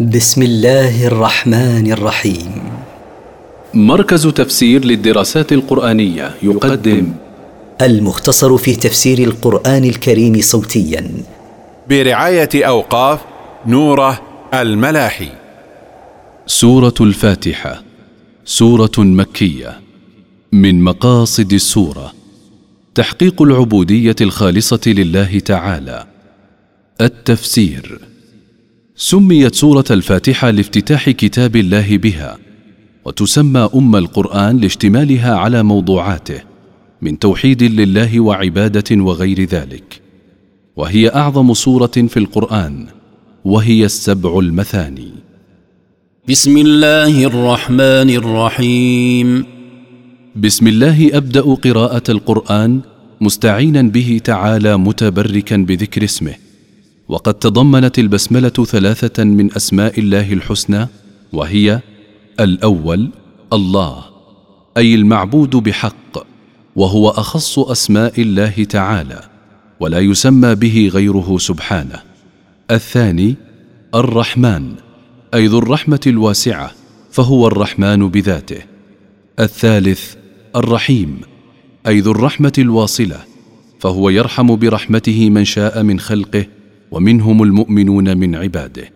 بسم الله الرحمن الرحيم. مركز تفسير للدراسات القرآنية يقدم المختصر في تفسير القرآن الكريم صوتيا. برعاية أوقاف نوره الملاحي. سورة الفاتحة سورة مكية من مقاصد السورة. تحقيق العبودية الخالصة لله تعالى. التفسير. سميت سورة الفاتحة لافتتاح كتاب الله بها وتسمى أم القرآن لاشتمالها على موضوعاته من توحيد لله وعبادة وغير ذلك. وهي أعظم سورة في القرآن وهي السبع المثاني. بسم الله الرحمن الرحيم. بسم الله أبدأ قراءة القرآن مستعينا به تعالى متبركا بذكر اسمه. وقد تضمنت البسملة ثلاثة من أسماء الله الحسنى وهي الأول الله أي المعبود بحق وهو أخص أسماء الله تعالى ولا يسمى به غيره سبحانه. الثاني الرحمن أي ذو الرحمة الواسعة فهو الرحمن بذاته. الثالث الرحيم أي ذو الرحمة الواصلة فهو يرحم برحمته من شاء من خلقه ومنهم المؤمنون من عباده.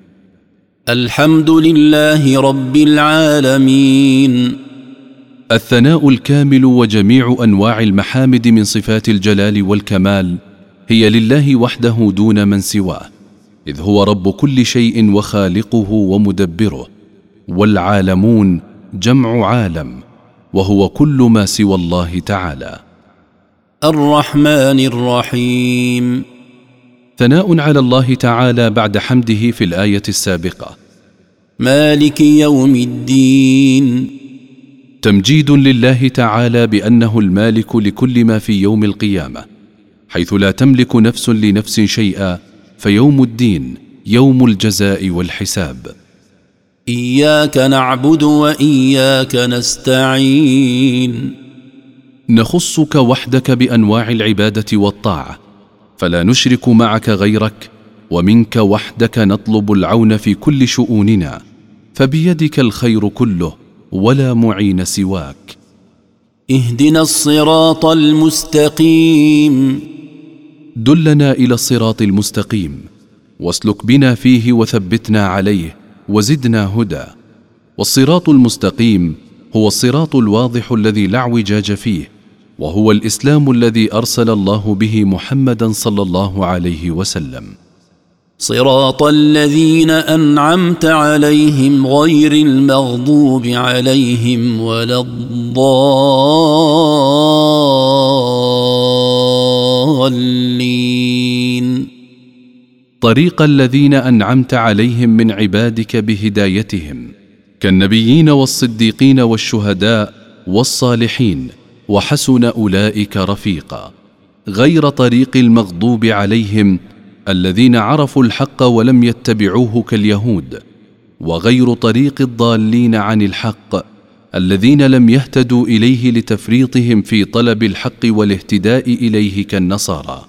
الحمد لله رب العالمين. الثناء الكامل وجميع أنواع المحامد من صفات الجلال والكمال هي لله وحده دون من سواه إذ هو رب كل شيء وخالقه ومدبره والعالمون جمع عالم وهو كل ما سوى الله تعالى. الرحمن الرحيم. ثناء على الله تعالى بعد حمده في الآية السابقة. مالك يوم الدين. تمجيد لله تعالى بأنه المالك لكل ما في يوم القيامة حيث لا تملك نفس لنفس شيئا فيوم الدين يوم الجزاء والحساب. إياك نعبد وإياك نستعين. نخصك وحدك بأنواع العبادة والطاعة فلا نشرك معك غيرك ومنك وحدك نطلب العون في كل شؤوننا فبيدك الخير كله ولا معين سواك. اهدنا الصراط المستقيم. دلنا إلى الصراط المستقيم واسلك بنا فيه وثبتنا عليه وزدنا هدى. والصراط المستقيم هو الصراط الواضح الذي لا اعوجاج فيه وهو الإسلام الذي أرسل الله به محمدا صلى الله عليه وسلم. صراط الذين أنعمت عليهم غير المغضوب عليهم ولا الضالين. طريق الذين أنعمت عليهم من عبادك بهدايتهم كالنبيين والصديقين والشهداء والصالحين وحسن أولئك رفيقا غير طريق المغضوب عليهم الذين عرفوا الحق ولم يتبعوه كاليهود وغير طريق الضالين عن الحق الذين لم يهتدوا إليه لتفريطهم في طلب الحق والاهتداء إليه كالنصارى.